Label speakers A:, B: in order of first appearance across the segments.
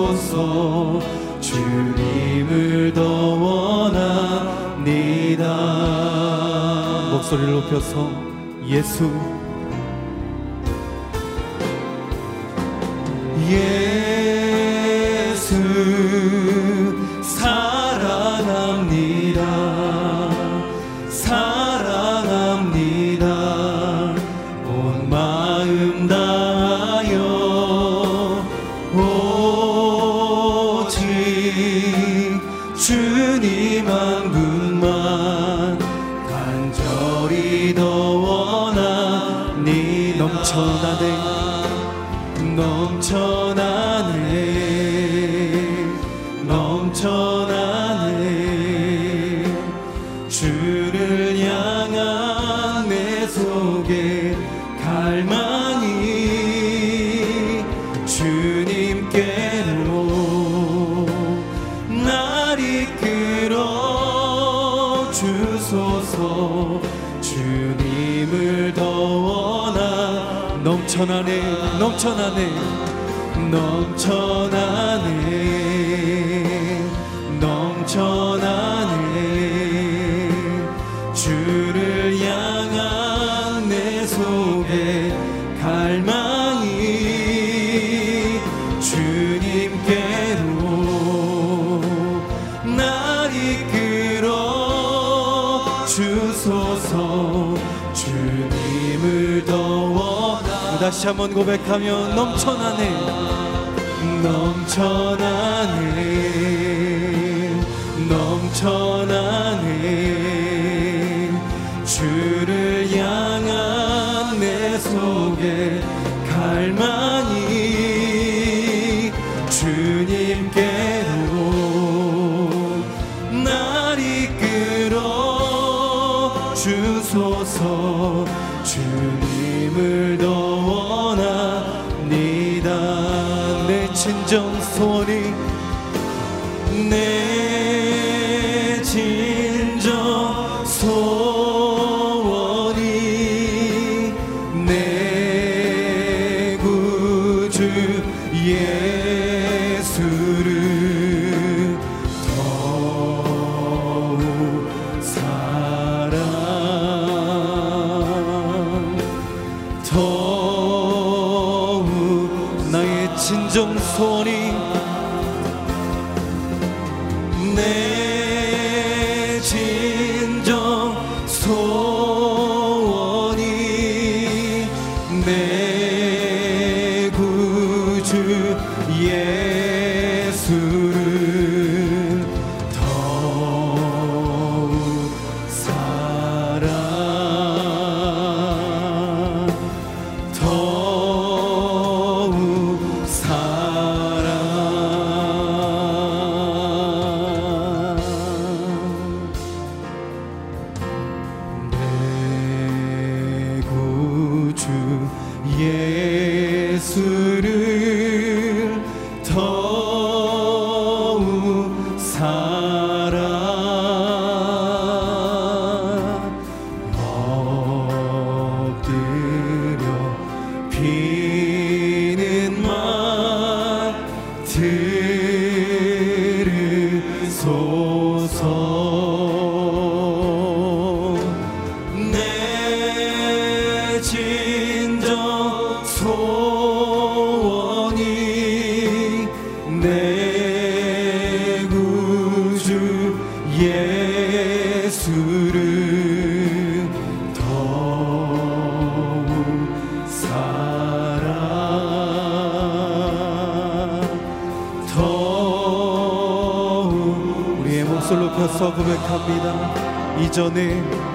A: 주소서. 주님을 더 원합니다. 목소리를 높여서 예수 넘쳐나네 넘쳐나네 넘쳐나네. 다시 한번 고백하며 넘쳐나네. 넘쳐나네. 넘쳐나 이전에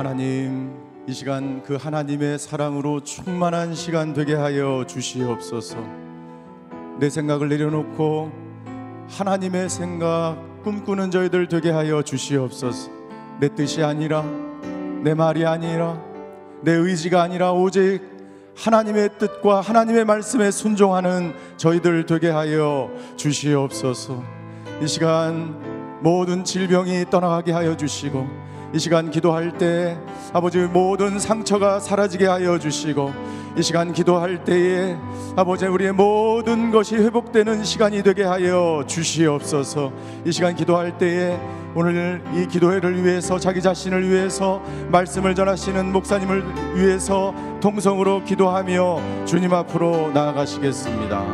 B: 하나님, 이 시간 그 하나님의 사랑으로 충만한 시간 되게 하여 주시옵소서. 내 생각을 내려놓고 하나님의 생각 꿈꾸는 저희들 되게 하여 주시옵소서. 내 뜻이 아니라 내 말이 아니라 내 의지가 아니라 오직 하나님의 뜻과 하나님의 말씀에 순종하는 저희들 되게 하여 주시옵소서. 이 시간 모든 질병이 떠나가게 하여 주시고 이 시간 기도할 때 아버지 모든 상처가 사라지게 하여 주시고 이 시간 기도할 때에 아버지 우리의 모든 것이 회복되는 시간이 되게 하여 주시옵소서 이 시간 기도할 때에 오늘 이 기도회를 위해서 자기 자신을 위해서 말씀을 전하시는 목사님을 위해서 통성으로 기도하며 주님 앞으로 나아가시겠습니다.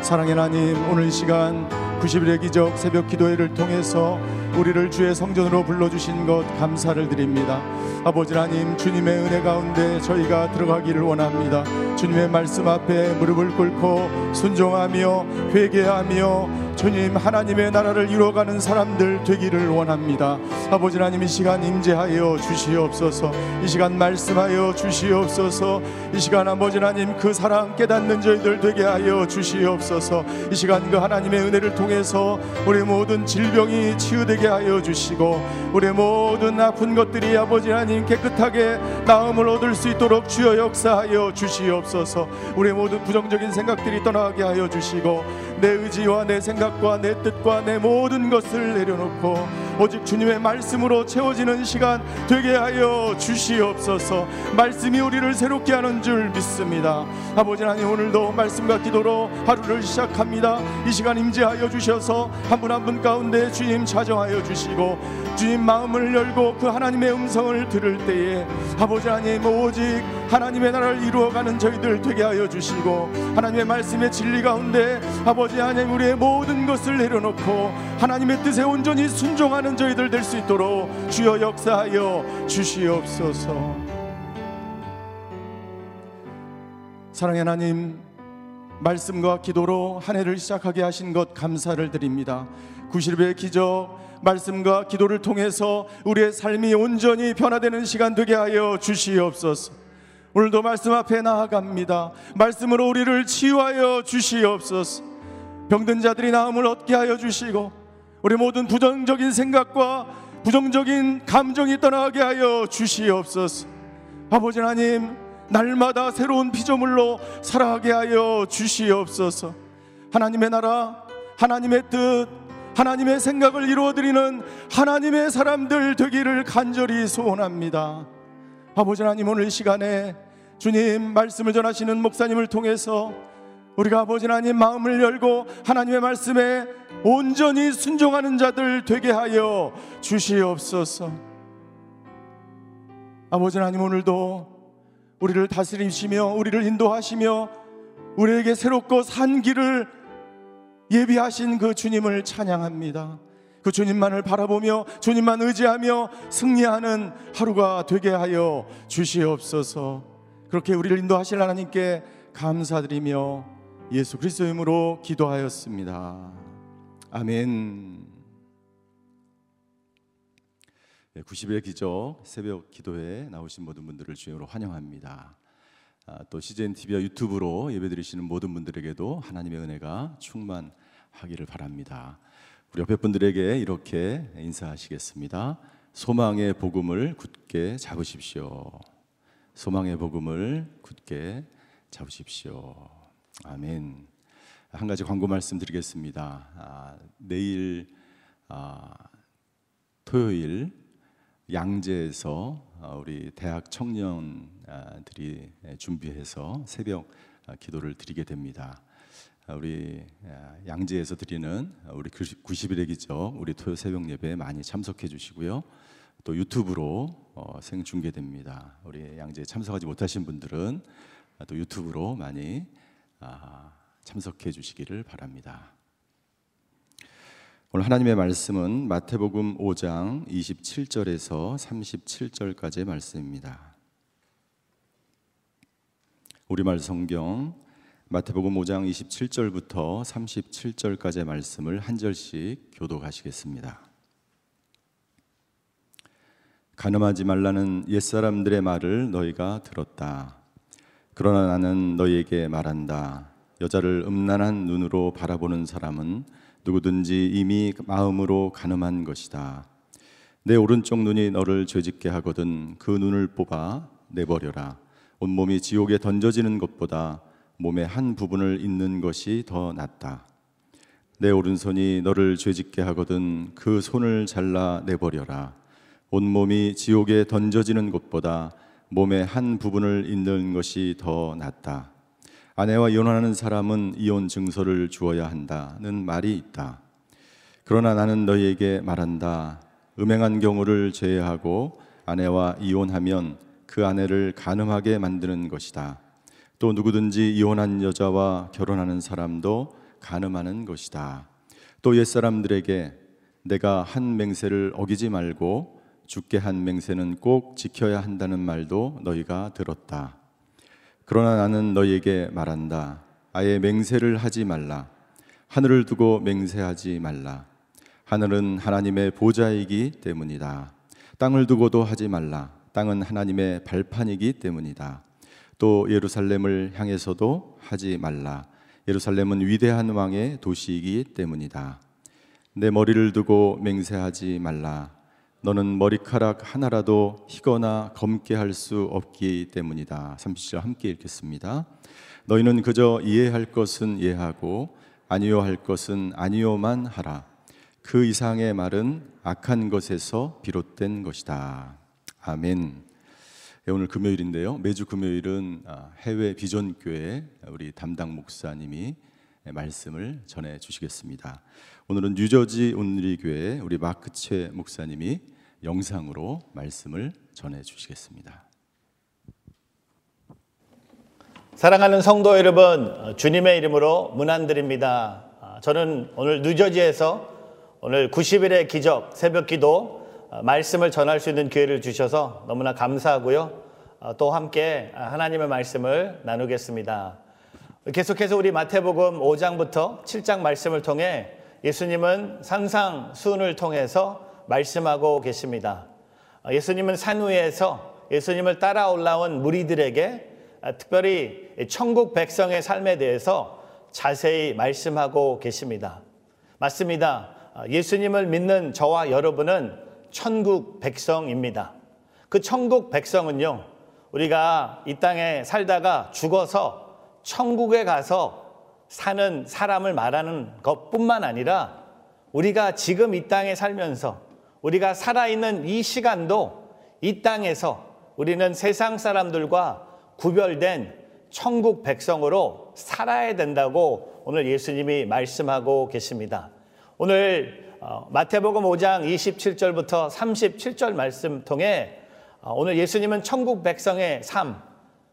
B: 사랑의 하나님 오늘 이 시간 90일의 기적 새벽 기도회를 통해서 우리를 주의 성전으로 불러주신 것 감사를 드립니다. 아버지 하나님 주님의 은혜 가운데 저희가 들어가기를 원합니다. 주님의 말씀 앞에 무릎을 꿇고 순종하며 회개하며 주님 하나님의 나라를 이루어가는 사람들 되기를 원합니다. 아버지 하나님 이 시간 임재하여 주시옵소서. 이 시간 말씀하여 주시옵소서. 이 시간 아버지 하나님 그 사랑 깨닫는 저희들 되게 하여 주시옵소서. 이 시간 그 하나님의 은혜를 통해서 우리 모든 질병이 치유되게 하여 주시고 우리 모든 아픈 것들이 아버지 하나님 깨끗하게 나음을 얻을 수 있도록 주여 역사하여 주시옵소서. 우리 모든 부정적인 생각들이 떠나게 하여 주시고 내 의지와 내 생각과 내 뜻과 내 모든 것을 내려놓고 오직 주님의 말씀으로 채워지는 시간 되게 하여 주시옵소서. 말씀이 우리를 새롭게 하는 줄 믿습니다. 아버지 하나님 오늘도 말씀과 기도로 하루를 시작합니다. 이 시간 임재하여 주셔서 한 분 한분 가운데 주님 자정하여 주시고 주님 마음을 열고 그 하나님의 음성을 들을 때에 아버지 하나님 오직 하나님의 나라를 이루어가는 저희들 되게 하여 주시고 하나님의 말씀의 진리 가운데 아버지 하나님 우리의 모든 것을 내려놓고 하나님의 뜻에 온전히 순종하는 저희들 될 수 있도록 주여 역사하여 주시옵소서 사랑의 하나님 말씀과 기도로 한 해를 시작하게 하신 것 감사를 드립니다 90의 기적 말씀과 기도를 통해서 우리의 삶이 온전히 변화되는 시간 되게 하여 주시옵소서. 오늘도 말씀 앞에 나아갑니다. 말씀으로 우리를 치유하여 주시옵소서. 병든 자들이 나음을 얻게 하여 주시고 우리 모든 부정적인 생각과 부정적인 감정이 떠나게 하여 주시옵소서. 아버지 하나님 날마다 새로운 피조물로 살아가게 하여 주시옵소서. 하나님의 나라, 하나님의 뜻, 하나님의 생각을 이루어드리는 하나님의 사람들 되기를 간절히 소원합니다. 아버지 하나님 오늘 이 시간에 주님 말씀을 전하시는 목사님을 통해서 우리가 아버지 하나님 마음을 열고 하나님의 말씀에 온전히 순종하는 자들 되게 하여 주시옵소서. 아버지 하나님 오늘도 우리를 다스리시며 우리를 인도하시며 우리에게 새롭고 산 길을 예비하신 그 주님을 찬양합니다. 그 주님만을 바라보며 주님만 의지하며 승리하는 하루가 되게 하여 주시옵소서. 그렇게 우리를 인도하실 하나님께 감사드리며 예수 그리스도의 이름으로 기도하였습니다. 아멘. 90의 기적 새벽 기도에 나오신 모든 분들을 주님으로 환영합니다. 아, 또 CGN TV와 유튜브로 예배드리시는 모든 분들에게도 하나님의 은혜가 충만하기를 바랍니다. 우리 옆에 분들에게 이렇게 인사하시겠습니다. 소망의 복음을 굳게 잡으십시오. 소망의 복음을 굳게 잡으십시오. 아멘. 한 가지 광고 말씀드리겠습니다. 아, 내일 아, 토요일 양재에서 어, 우리 대학 청년들이 준비해서 새벽 어, 기도를 드리게 됩니다. 어, 우리 양재에서 드리는 우리 90일의 기적 우리 토요 새벽 예배 많이 참석해 주시고요. 또 유튜브로 생중계됩니다. 우리 양재에 참석하지 못하신 분들은 또 유튜브로 많이 아, 참석해 주시기를 바랍니다. 오늘 하나님의 말씀은 마태복음 5장 27절에서 37절까지의 말씀입니다. 우리말 성경 마태복음 5장 27절부터 37절까지의 말씀을 한 절씩 교독하시겠습니다. 가늠하지 말라는 옛사람들의 말을 너희가 들었다. 그러나 나는 너희에게 말한다. 여자를 음란한 눈으로 바라보는 사람은 누구든지 이미 마음으로 가늠한 것이다. 내 오른쪽 눈이 너를 죄짓게 하거든 그 눈을 뽑아 내버려라. 온몸이 지옥에 던져지는 것보다 몸의 한 부분을 잇는 것이 더 낫다. 내 오른손이 너를 죄짓게 하거든 그 손을 잘라 내버려라. 온몸이 지옥에 던져지는 것보다 몸의 한 부분을 잇는 것이 더 낫다. 아내와 이혼하는 사람은 이혼 증서를 주어야 한다는 말이 있다. 그러나 나는 너희에게 말한다. 음행한 경우를 제외하고 아내와 이혼하면 그 아내를 간음하게 만드는 것이다. 또 누구든지 이혼한 여자와 결혼하는 사람도 간음하는 것이다. 또 옛사람들에게 내가 한 맹세를 어기지 말고 죽게 한 맹세는 꼭 지켜야 한다는 말도 너희가 들었다. 그러나 나는 너희에게 말한다. 아예 맹세를 하지 말라. 하늘을 두고 맹세하지 말라. 하늘은 하나님의 보좌이기 때문이다. 땅을 두고도 하지 말라. 땅은 하나님의 발판이기 때문이다. 또 예루살렘을 향해서도 하지 말라. 예루살렘은 위대한 왕의 도시이기 때문이다. 내 머리를 두고 맹세하지 말라. 너는 머리카락 하나라도 희거나 검게 할 수 없기 때문이다. 30절 함께 읽겠습니다. 너희는 그저 이해할 것은 이해하고 아니요 할 것은 아니요만 하라. 그 이상의 말은 악한 것에서 비롯된 것이다. 아멘. 예, 오늘 금요일인데요. 매주 금요일은 아, 해외 비전교회 우리 담당 목사님이 말씀을 전해 주시겠습니다. 오늘은 뉴저지 온누리 교회 우리 마크체 목사님이 영상으로 말씀을 전해 주시겠습니다.
C: 사랑하는 성도 여러분, 주님의 이름으로 문안드립니다. 아, 저는 오늘 뉴저지에서 오늘 90일의 기적 새벽 기도 아, 말씀을 전할 수 있는 기회를 주셔서 너무나 감사하고요. 아, 또 함께 하나님의 말씀을 나누겠습니다. 계속해서 우리 마태복음 5장부터 7장 말씀을 통해 예수님은 상상순을 통해서 말씀하고 계십니다. 예수님은 산 위에서 예수님을 따라 올라온 무리들에게 특별히 천국 백성의 삶에 대해서 자세히 말씀하고 계십니다. 맞습니다. 예수님을 믿는 저와 여러분은 천국 백성입니다. 그 천국 백성은요, 우리가 이 땅에 살다가 죽어서 천국에 가서 사는 사람을 말하는 것 뿐만 아니라 우리가 지금 이 땅에 살면서 우리가 살아있는 이 시간도 이 땅에서 우리는 세상 사람들과 구별된 천국 백성으로 살아야 된다고 오늘 예수님이 말씀하고 계십니다. 오늘 어, 마태복음 5장 27절부터 37절 말씀 통해 어, 오늘 예수님은 천국 백성의 삶,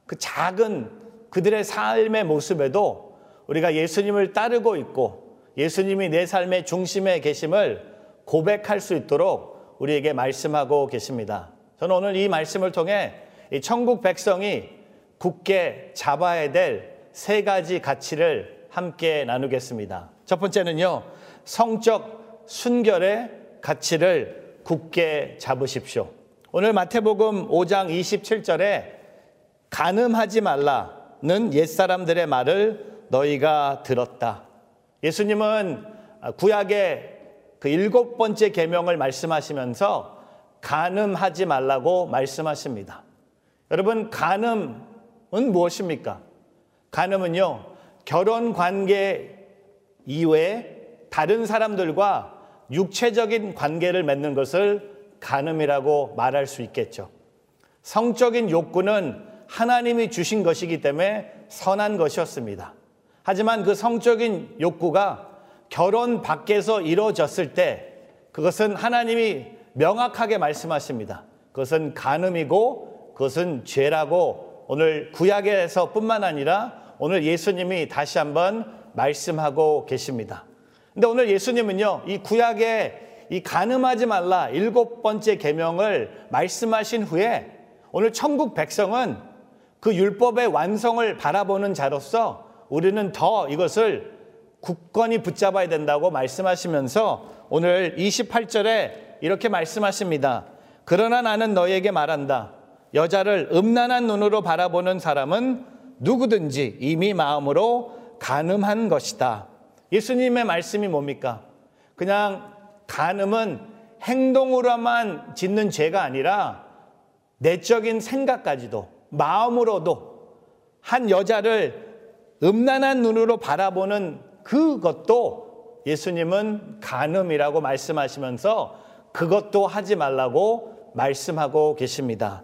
C: 그 작은 그들의 삶의 모습에도 우리가 예수님을 따르고 있고 예수님이 내 삶의 중심에 계심을 고백할 수 있도록 우리에게 말씀하고 계십니다. 저는 오늘 이 말씀을 통해 이 천국 백성이 굳게 잡아야 될 세 가지 가치를 함께 나누겠습니다. 첫 번째는요, 성적 순결의 가치를 굳게 잡으십시오. 오늘 마태복음 5장 27절에 가늠하지 말라는 옛사람들의 말을 너희가 들었다. 예수님은 구약의 그 일곱 번째 계명을 말씀하시면서 가늠하지 말라고 말씀하십니다. 여러분, 가늠 은 무엇입니까? 간음은요, 결혼 관계 이외에 다른 사람들과 육체적인 관계를 맺는 것을 간음이라고 말할 수 있겠죠. 성적인 욕구는 하나님이 주신 것이기 때문에 선한 것이었습니다. 하지만 그 성적인 욕구가 결혼 밖에서 이루어졌을 때 그것은 하나님이 명확하게 말씀하십니다. 그것은 간음이고 그것은 죄라고 오늘 구약에서 뿐만 아니라 오늘 예수님이 다시 한번 말씀하고 계십니다. 근데 오늘 예수님은요, 이 구약의 이 가늠하지 말라 일곱 번째 계명을 말씀하신 후에 오늘 천국 백성은 그 율법의 완성을 바라보는 자로서 우리는 더 이것을 굳건히 붙잡아야 된다고 말씀하시면서 오늘 28절에 이렇게 말씀하십니다. 그러나 나는 너에게 말한다. 여자를 음란한 눈으로 바라보는 사람은 누구든지 이미 마음으로 간음한 것이다. 예수님의 말씀이 뭡니까? 그냥 간음은 행동으로만 짓는 죄가 아니라 내적인 생각까지도 마음으로도 한 여자를 음란한 눈으로 바라보는 그것도 예수님은 간음이라고 말씀하시면서 그것도 하지 말라고 말씀하고 계십니다.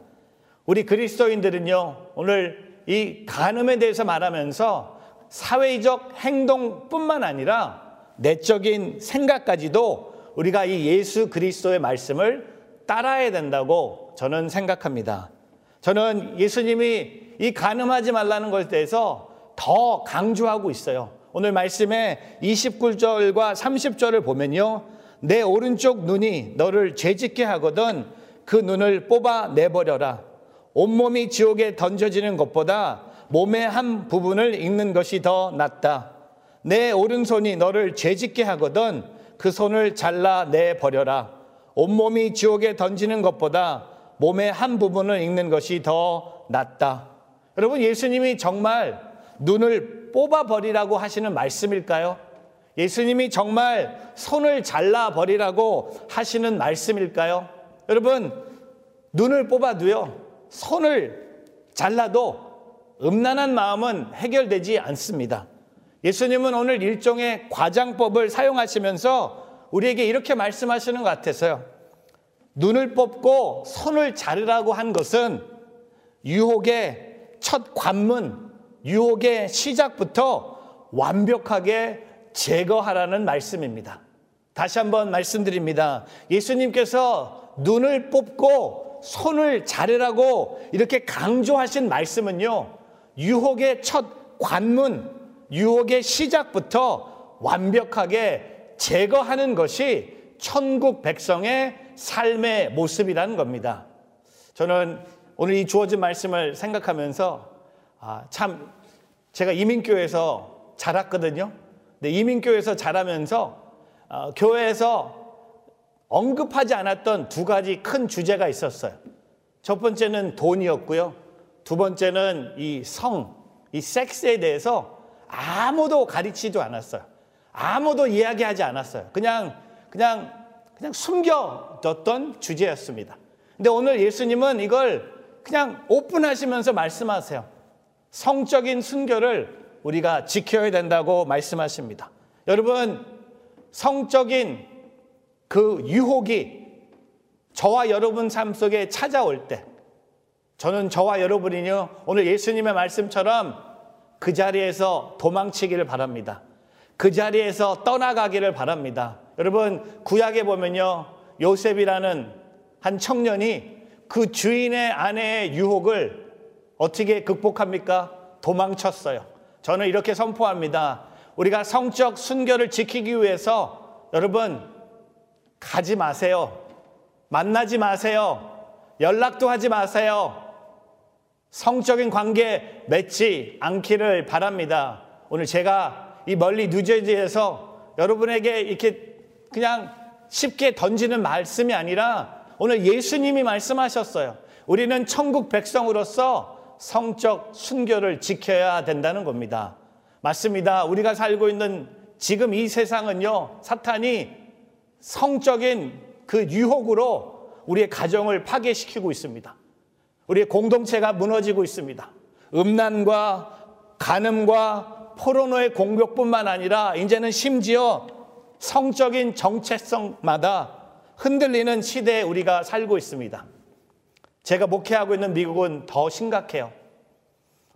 C: 우리 그리스도인들은요, 오늘 이 간음에 대해서 말하면서 사회적 행동뿐만 아니라 내적인 생각까지도 우리가 이 예수 그리스도의 말씀을 따라야 된다고 저는 생각합니다. 저는 예수님이 이 간음하지 말라는 것에 대해서 더 강조하고 있어요. 오늘 말씀에 29절과 30절을 보면요. 내 오른쪽 눈이 너를 죄짓게 하거든 그 눈을 뽑아 내버려라. 온몸이 지옥에 던져지는 것보다 몸의 한 부분을 읽는 것이 더 낫다. 내 오른손이 너를 죄짓게 하거든 그 손을 잘라 내 버려라. 온몸이 지옥에 던지는 것보다 몸의 한 부분을 읽는 것이 더 낫다. 여러분, 예수님이 정말 눈을 뽑아버리라고 하시는 말씀일까요? 예수님이 정말 손을 잘라버리라고 하시는 말씀일까요? 여러분, 눈을 뽑아도요, 손을 잘라도 음란한 마음은 해결되지 않습니다. 예수님은 오늘 일종의 과장법을 사용하시면서 우리에게 이렇게 말씀하시는 것 같아서요. 눈을 뽑고 손을 자르라고 한 것은 유혹의 첫 관문, 유혹의 시작부터 완벽하게 제거하라는 말씀입니다. 다시 한번 말씀드립니다. 예수님께서 눈을 뽑고 손을 자르라고 이렇게 강조하신 말씀은요, 유혹의 첫 관문, 유혹의 시작부터 완벽하게 제거하는 것이 천국 백성의 삶의 모습이라는 겁니다. 저는 오늘 이 주어진 말씀을 생각하면서 아, 참 제가 이민교회에서 자랐거든요. 근데 이민교회에서 자라면서 어, 교회에서 언급하지 않았던 두 가지 큰 주제가 있었어요. 첫 번째는 돈이었고요. 두 번째는 이 성, 이 섹스에 대해서 아무도 가르치지도 않았어요. 아무도 이야기하지 않았어요. 그냥 그냥 그냥 숨겨뒀던 주제였습니다. 근데 오늘 예수님은 이걸 그냥 오픈하시면서 말씀하세요. 성적인 순교를 우리가 지켜야 된다고 말씀하십니다. 여러분, 성적인 그 유혹이 저와 여러분 삶 속에 찾아올 때, 저는 저와 여러분이요, 오늘 예수님의 말씀처럼 그 자리에서 도망치기를 바랍니다. 그 자리에서 떠나가기를 바랍니다. 여러분, 구약에 보면요, 요셉이라는 한 청년이 그 주인의 아내의 유혹을 어떻게 극복합니까? 도망쳤어요. 저는 이렇게 선포합니다. 우리가 성적 순결을 지키기 위해서 여러분, 가지 마세요. 만나지 마세요. 연락도 하지 마세요. 성적인 관계 맺지 않기를 바랍니다. 오늘 제가 이 멀리 뉴저지에서 여러분에게 이렇게 그냥 쉽게 던지는 말씀이 아니라 오늘 예수님이 말씀하셨어요. 우리는 천국 백성으로서 성적 순결을 지켜야 된다는 겁니다. 맞습니다. 우리가 살고 있는 지금 이 세상은요, 사탄이 성적인 그 유혹으로 우리의 가정을 파괴시키고 있습니다. 우리의 공동체가 무너지고 있습니다. 음란과 간음과 포르노의 공격뿐만 아니라 이제는 심지어 성적인 정체성마다 흔들리는 시대에 우리가 살고 있습니다. 제가 목회하고 있는 미국은 더 심각해요.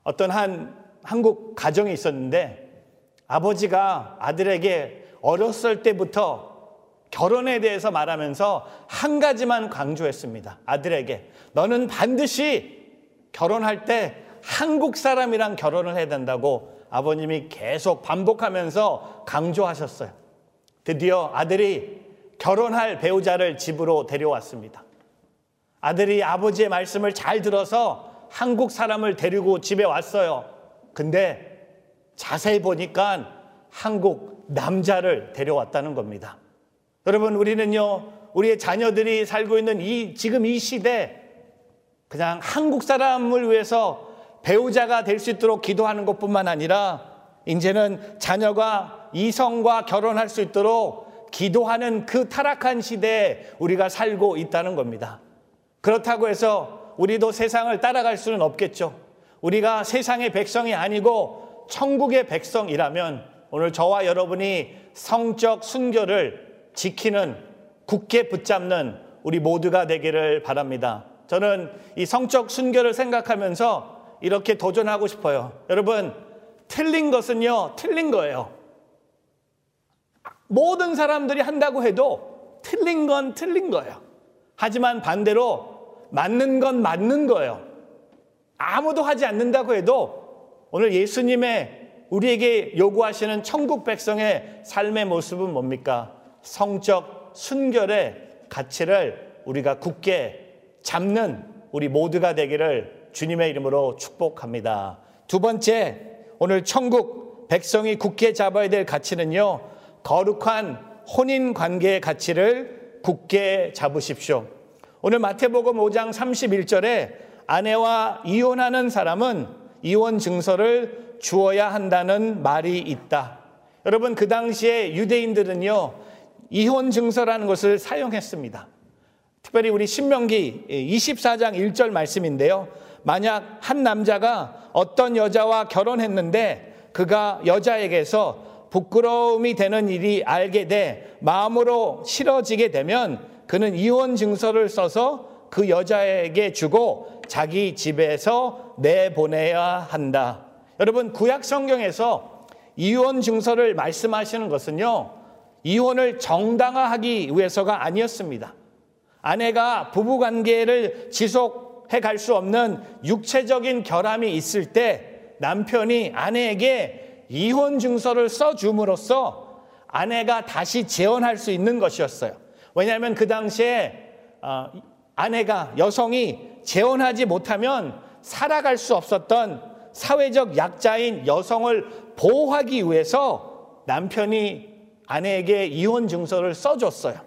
C: 어떤 한 한국 가정이 있었는데 아버지가 아들에게 어렸을 때부터 결혼에 대해서 말하면서 한 가지만 강조했습니다. 아들에게. 너는 반드시 결혼할 때 한국 사람이랑 결혼을 해야 된다고 아버님이 계속 반복하면서 강조하셨어요. 드디어 아들이 결혼할 배우자를 집으로 데려왔습니다. 아들이 아버지의 말씀을 잘 들어서 한국 사람을 데리고 집에 왔어요. 근데 자세히 보니까 한국 남자를 데려왔다는 겁니다. 여러분, 우리는요, 우리의 자녀들이 살고 있는 이, 지금 이 시대, 그냥 한국 사람을 위해서 배우자가 될 수 있도록 기도하는 것 뿐만 아니라, 이제는 자녀가 이성과 결혼할 수 있도록 기도하는 그 타락한 시대에 우리가 살고 있다는 겁니다. 그렇다고 해서 우리도 세상을 따라갈 수는 없겠죠. 우리가 세상의 백성이 아니고 천국의 백성이라면 오늘 저와 여러분이 성적 순결을 지키는 굳게 붙잡는 우리 모두가 되기를 바랍니다. 저는 이 성적 순결을 생각하면서 이렇게 도전하고 싶어요. 여러분, 틀린 것은요, 틀린 거예요. 모든 사람들이 한다고 해도 틀린 건 틀린 거예요. 하지만 반대로 맞는 건 맞는 거예요. 아무도 하지 않는다고 해도 오늘 예수님의 우리에게 요구하시는 천국 백성의 삶의 모습은 뭡니까? 성적 순결의 가치를 우리가 굳게 잡는 우리 모두가 되기를 주님의 이름으로 축복합니다. 두 번째, 오늘 천국 백성이 굳게 잡아야 될 가치는요, 거룩한 혼인 관계의 가치를 굳게 잡으십시오. 오늘 마태복음 5장 31절에 아내와 이혼하는 사람은 이혼 증서를 주어야 한다는 말이 있다. 여러분, 그 당시에 유대인들은요, 이혼 증서라는 것을 사용했습니다. 특별히 우리 신명기 24장 1절 말씀인데요. 만약 한 남자가 어떤 여자와 결혼했는데 그가 여자에게서 부끄러움이 되는 일이 알게 돼 마음으로 싫어지게 되면 그는 이혼 증서를 써서 그 여자에게 주고 자기 집에서 내보내야 한다. 여러분 구약 성경에서 이혼 증서를 말씀하시는 것은요. 이혼을 정당화하기 위해서가 아니었습니다. 아내가 부부 관계를 지속해 갈 수 없는 육체적인 결함이 있을 때 남편이 아내에게 이혼 증서를 써 줌으로써 아내가 다시 재혼할 수 있는 것이었어요. 왜냐하면 그 당시에 어, 아내가 여성이 재혼하지 못하면 살아갈 수 없었던 사회적 약자인 여성을 보호하기 위해서 남편이 아내에게 이혼 증서를 써줬어요.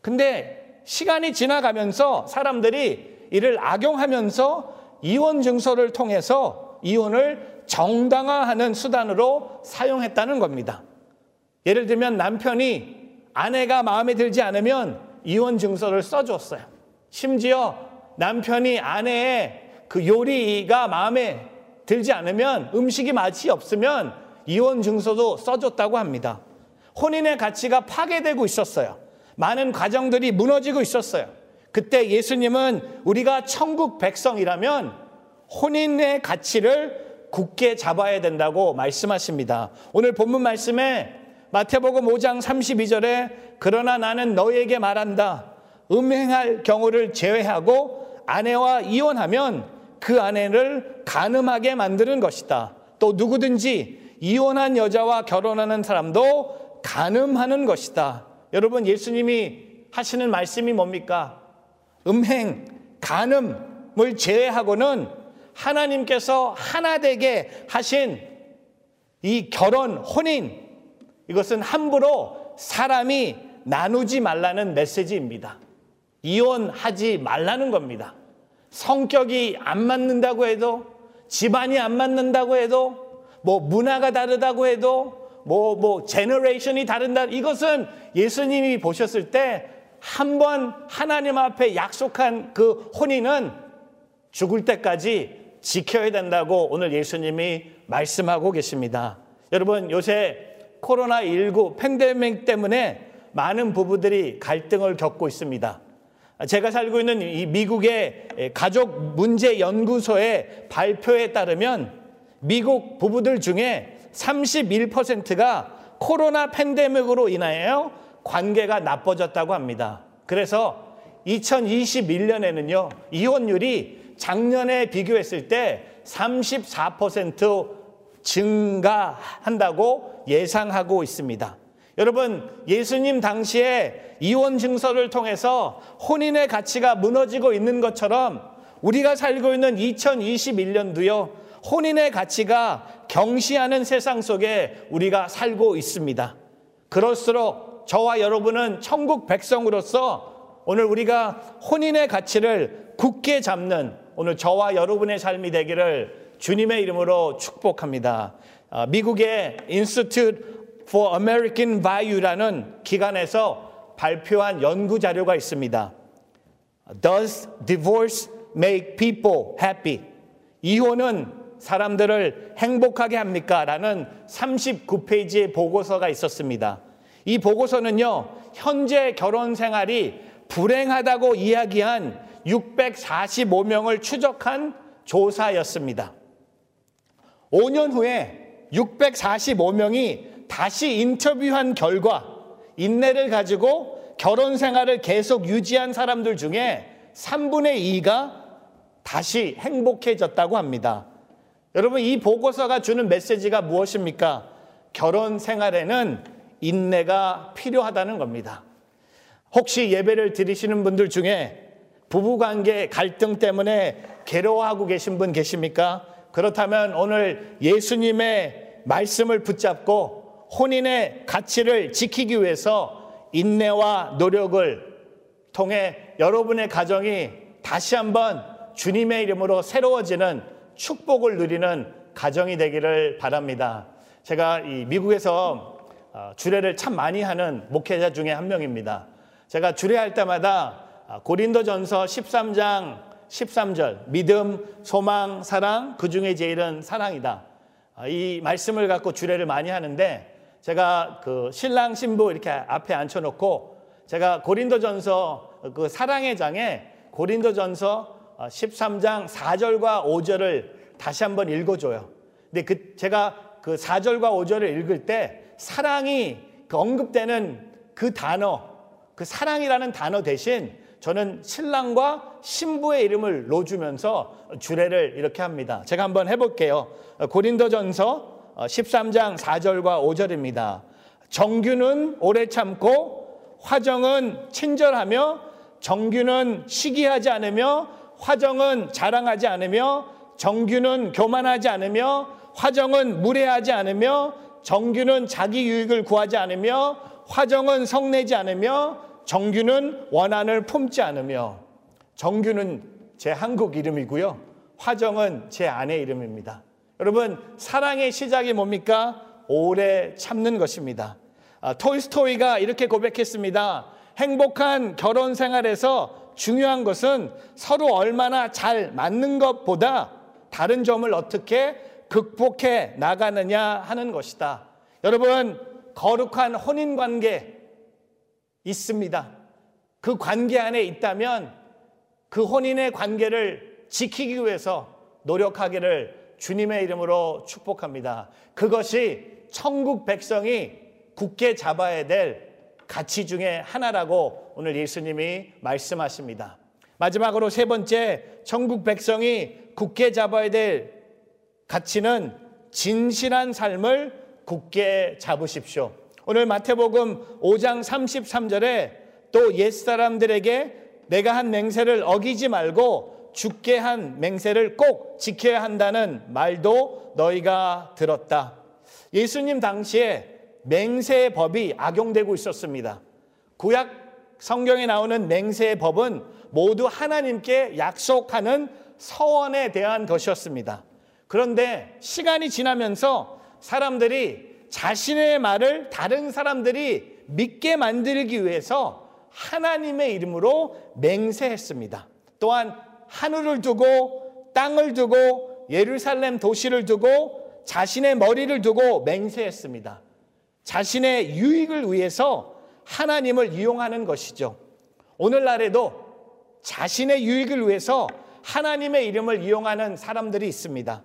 C: 근데 시간이 지나가면서 사람들이 이를 악용하면서 이혼 증서를 통해서 이혼을 정당화하는 수단으로 사용했다는 겁니다. 예를 들면 남편이 아내가 마음에 들지 않으면 이혼 증서를 써줬어요. 심지어 남편이 아내의 그 요리가 마음에 들지 않으면 음식이 맛이 없으면 이혼 증서도 써줬다고 합니다. 혼인의 가치가 파괴되고 있었어요. 많은 가정들이 무너지고 있었어요. 그때 예수님은 우리가 천국 백성이라면 혼인의 가치를 굳게 잡아야 된다고 말씀하십니다. 오늘 본문 말씀에 마태복음 5장 32절에 그러나 나는 너에게 말한다. 음행할 경우를 제외하고 아내와 이혼하면 그 아내를 가늠하게 만드는 것이다. 또 누구든지 이혼한 여자와 결혼하는 사람도 가늠하는 것이다. 여러분 예수님이 하시는 말씀이 뭡니까? 음행, 간음을 제외하고는 하나님께서 하나 되게 하신 이 결혼, 혼인, 이것은 함부로 사람이 나누지 말라는 메시지입니다. 이혼하지 말라는 겁니다. 성격이 안 맞는다고 해도, 집안이 안 맞는다고 해도, 뭐 문화가 다르다고 해도, 뭐, 뭐, generation이 다른다. 이것은 예수님이 보셨을 때 한 번 하나님 앞에 약속한 그 혼인은 죽을 때까지 지켜야 된다고 오늘 예수님이 말씀하고 계십니다. 여러분, 요새 코로나19 팬데믹 때문에 많은 부부들이 갈등을 겪고 있습니다. 제가 살고 있는 이 미국의 가족 문제 연구소의 발표에 따르면 미국 부부들 중에 31%가 코로나 팬데믹으로 인하여 관계가 나빠졌다고 합니다. 그래서 2021년에는요, 이혼율이 작년에 비교했을 때 34% 증가한다고 예상하고 있습니다. 여러분, 예수님 당시에 이혼 증서를 통해서 혼인의 가치가 무너지고 있는 것처럼 우리가 살고 있는 2021년도요, 혼인의 가치가 경시하는 세상 속에 우리가 살고 있습니다. 그럴수록 저와 여러분은 천국 백성으로서 오늘 우리가 혼인의 가치를 굳게 잡는 오늘 저와 여러분의 삶이 되기를 주님의 이름으로 축복합니다. 아, 미국의 Institute for American Value라는 기관에서 발표한 연구 자료가 있습니다. Does divorce make people happy? 이혼은 사람들을 행복하게 합니까? 라는 39페이지의 보고서가 있었습니다. 이 보고서는요, 현재 결혼 생활이 불행하다고 이야기한 645명을 추적한 조사였습니다. 5년 후에 645명이 다시 인터뷰한 결과 인내를 가지고 결혼 생활을 계속 유지한 사람들 중에 3분의 2가 다시 행복해졌다고 합니다. 여러분, 이 보고서가 주는 메시지가 무엇입니까? 결혼 생활에는 인내가 필요하다는 겁니다. 혹시 예배를 드리시는 분들 중에 부부관계 갈등 때문에 괴로워하고 계신 분 계십니까? 그렇다면 오늘 예수님의 말씀을 붙잡고 혼인의 가치를 지키기 위해서 인내와 노력을 통해 여러분의 가정이 다시 한번 주님의 이름으로 새로워지는 축복을 누리는 가정이 되기를 바랍니다. 제가 이 미국에서 어, 주례를 참 많이 하는 목회자 중에 한 명입니다. 제가 주례할 때마다 아, 고린도전서 13장 13절 믿음, 소망, 사랑 그 중에 제일은 사랑이다. 아, 이 말씀을 갖고 주례를 많이 하는데 제가 그 신랑 신부 이렇게 앞에 앉혀놓고 제가 고린도전서 그 사랑의 장에 고린도전서 13장 4절과 5절을 다시 한번 읽어줘요. 근데 그 제가 그 4절과 5절을 읽을 때 사랑이 그 언급되는 그 단어, 그 사랑이라는 단어 대신 저는 신랑과 신부의 이름을 놓주면서 주례를 이렇게 합니다. 제가 한번 해볼게요. 고린도전서 13장 4절과 5절입니다. 정규는 오래 참고 화정은 친절하며 정규는 시기하지 않으며 화정은 자랑하지 않으며 정규는 교만하지 않으며 화정은 무례하지 않으며 정규는 자기 유익을 구하지 않으며 화정은 성내지 않으며 정규는 원한을 품지 않으며 정규는 제 한국 이름이고요. 화정은 제 아내 이름입니다. 여러분 사랑의 시작이 뭡니까? 오래 참는 것입니다. 아, 톨스토이가 이렇게 고백했습니다. 행복한 결혼 생활에서 중요한 것은 서로 얼마나 잘 맞는 것보다 다른 점을 어떻게 극복해 나가느냐 하는 것이다. 여러분 거룩한 혼인 관계 있습니다. 그 관계 안에 있다면 그 혼인의 관계를 지키기 위해서 노력하기를 주님의 이름으로 축복합니다. 그것이 천국 백성이 굳게 잡아야 될 가치 중에 하나라고 오늘 예수님이 말씀하십니다. 마지막으로 세 번째, 천국 백성이 굳게 잡아야 될 가치는 진실한 삶을 굳게 잡으십시오. 오늘 마태복음 5장 33절에 또 옛사람들에게 내가 한 맹세를 어기지 말고 죽게 한 맹세를 꼭 지켜야 한다는 말도 너희가 들었다. 예수님 당시에 맹세의 법이 악용되고 있었습니다. 구약 성경에 나오는 맹세의 법은 모두 하나님께 약속하는 서원에 대한 것이었습니다. 그런데 시간이 지나면서 사람들이 자신의 말을 다른 사람들이 믿게 만들기 위해서 하나님의 이름으로 맹세했습니다. 또한 하늘을 두고 땅을 두고 예루살렘 도시를 두고 자신의 머리를 두고 맹세했습니다. 자신의 유익을 위해서 하나님을 이용하는 것이죠. 오늘날에도 자신의 유익을 위해서 하나님의 이름을 이용하는 사람들이 있습니다.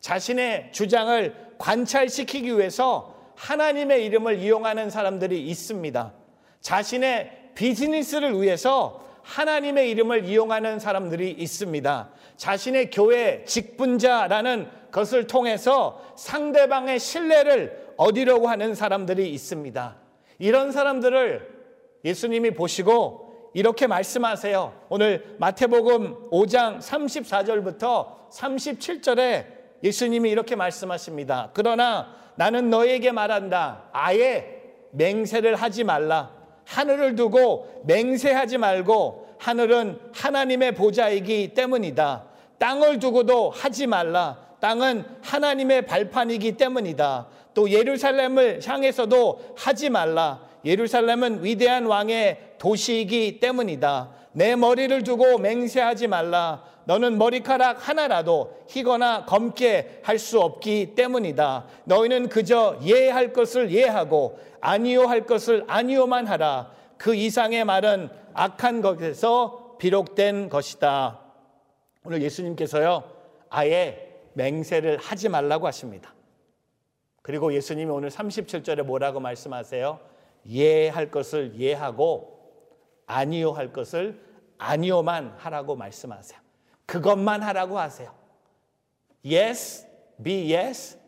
C: 자신의 주장을 관찰시키기 위해서 하나님의 이름을 이용하는 사람들이 있습니다. 자신의 비즈니스를 위해서 하나님의 이름을 이용하는 사람들이 있습니다. 자신의 교회 직분자라는 것을 통해서 상대방의 신뢰를 얻으려고 하는 사람들이 있습니다. 이런 사람들을 예수님이 보시고 이렇게 말씀하세요. 오늘 마태복음 5장 34절부터 37절에 예수님이 이렇게 말씀하십니다. 그러나 나는 너에게 말한다. 아예 맹세를 하지 말라. 하늘을 두고 맹세하지 말고 하늘은 하나님의 보좌이기 때문이다. 땅을 두고도 하지 말라. 땅은 하나님의 발판이기 때문이다. 또 예루살렘을 향해서도 하지 말라. 예루살렘은 위대한 왕의 도시이기 때문이다. 내 머리를 두고 맹세하지 말라. 너는 머리카락 하나라도 희거나 검게 할 수 없기 때문이다. 너희는 그저 예할 것을 예하고 아니요 할 것을 아니요만 하라. 그 이상의 말은 악한 것에서 비록된 것이다. 오늘 예수님께서요, 아예 맹세를 하지 말라고 하십니다. 그리고 예수님이 오늘 37절에 뭐라고 말씀하세요? 예할 것을 예하고 아니요 할 것을 아니요만 하라고 말씀하세요. 그것만 하라고 하세요. Yes, be yes.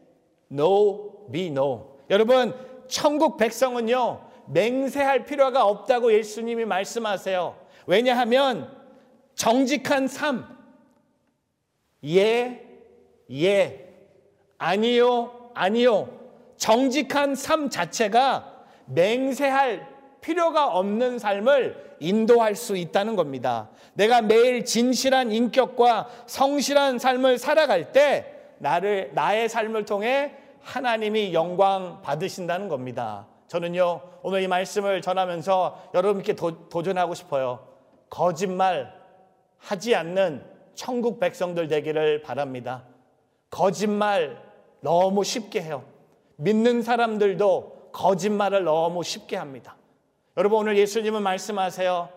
C: No, be no. 여러분, 천국 백성은요, 맹세할 필요가 없다고 예수님이 말씀하세요. 왜냐하면 정직한 삶, 예, 예, 아니요, 아니요. 정직한 삶 자체가 맹세할 필요가 없는 삶을 인도할 수 있다는 겁니다. 내가 매일 진실한 인격과 성실한 삶을 살아갈 때 나를 나의 삶을 통해 하나님이 영광 받으신다는 겁니다. 저는요, 오늘 이 말씀을 전하면서 여러분께 도, 도전하고 싶어요. 거짓말 하지 않는 천국 백성들 되기를 바랍니다. 거짓말 너무 쉽게 해요. 믿는 사람들도 거짓말을 너무 쉽게 합니다. 여러분 오늘 예수님은 말씀하세요.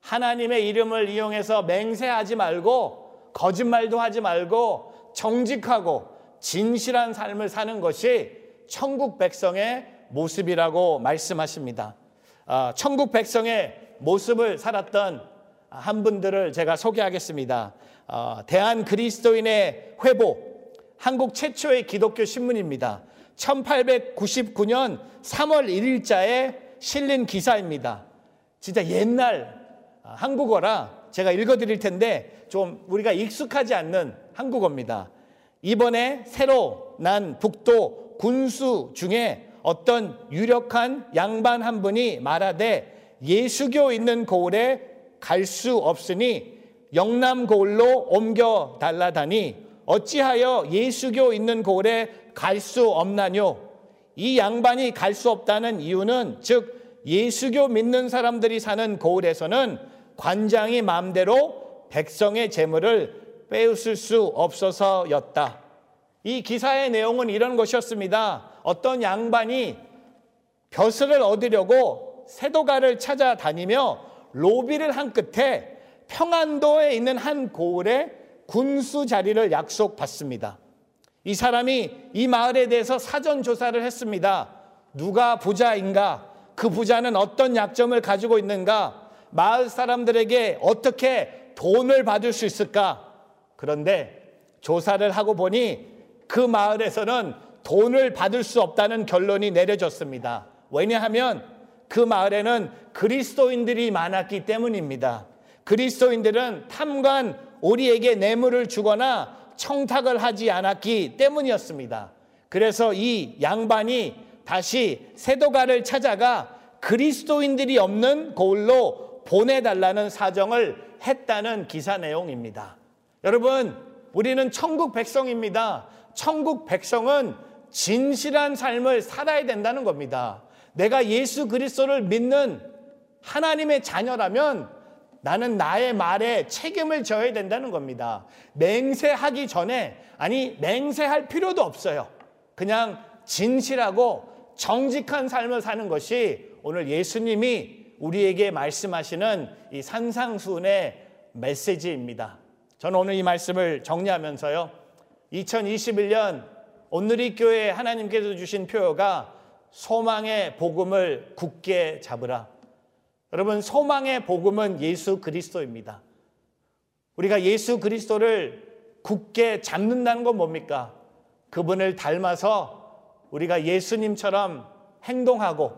C: 하나님의 이름을 이용해서 맹세하지 말고 거짓말도 하지 말고 정직하고 진실한 삶을 사는 것이 천국 백성의 모습이라고 말씀하십니다. 아, 천국 백성의 모습을 살았던 한 분들을 제가 소개하겠습니다. 어, 대한 그리스도인의 회복, 한국 최초의 기독교 신문입니다. 1899년 3월 1일자에 실린 기사입니다. 진짜 옛날 한국어라 제가 읽어드릴 텐데 좀 우리가 익숙하지 않는 한국어입니다. 이번에 새로 난 북도 군수 중에 어떤 유력한 양반 한 분이 말하되 예수교 있는 고을에 갈 수 없으니 영남 고을로 옮겨 달라다니 어찌하여 예수교 있는 고을에 갈 수 없나뇨? 이 양반이 갈 수 없다는 이유는 즉 예수교 믿는 사람들이 사는 고을에서는 관장이 마음대로 백성의 재물을 빼앗을 수 없어서였다. 이 기사의 내용은 이런 것이었습니다. 어떤 양반이 벼슬을 얻으려고 세도가를 찾아다니며 로비를 한 끝에 평안도에 있는 한 고을에 군수 자리를 약속받습니다. 이 사람이 이 마을에 대해서 사전 조사를 했습니다. 누가 부자인가? 그 부자는 어떤 약점을 가지고 있는가? 마을 사람들에게 어떻게 돈을 받을 수 있을까? 그런데 조사를 하고 보니 그 마을에서는 돈을 받을 수 없다는 결론이 내려졌습니다. 왜냐하면 그 마을에는 그리스도인들이 많았기 때문입니다. 그리스도인들은 탐관 우리에게 뇌물을 주거나 청탁을 하지 않았기 때문이었습니다. 그래서 이 양반이 다시 세도가를 찾아가 그리스도인들이 없는 고을로 보내달라는 사정을 했다는 기사 내용입니다. 여러분, 우리는 천국 백성입니다. 천국 백성은 진실한 삶을 살아야 된다는 겁니다. 내가 예수 그리스도를 믿는 하나님의 자녀라면 나는 나의 말에 책임을 져야 된다는 겁니다. 맹세하기 전에, 아니, 맹세할 필요도 없어요. 그냥 진실하고 정직한 삶을 사는 것이 오늘 예수님이 우리에게 말씀하시는 이 산상수훈의 메시지입니다. 저는 오늘 이 말씀을 정리하면서요. 2021년 오늘이 교회 하나님께서 주신 표어가 소망의 복음을 굳게 잡으라. 여러분, 소망의 복음은 예수 그리스도입니다. 우리가 예수 그리스도를 굳게 잡는다는 건 뭡니까? 그분을 닮아서 우리가 예수님처럼 행동하고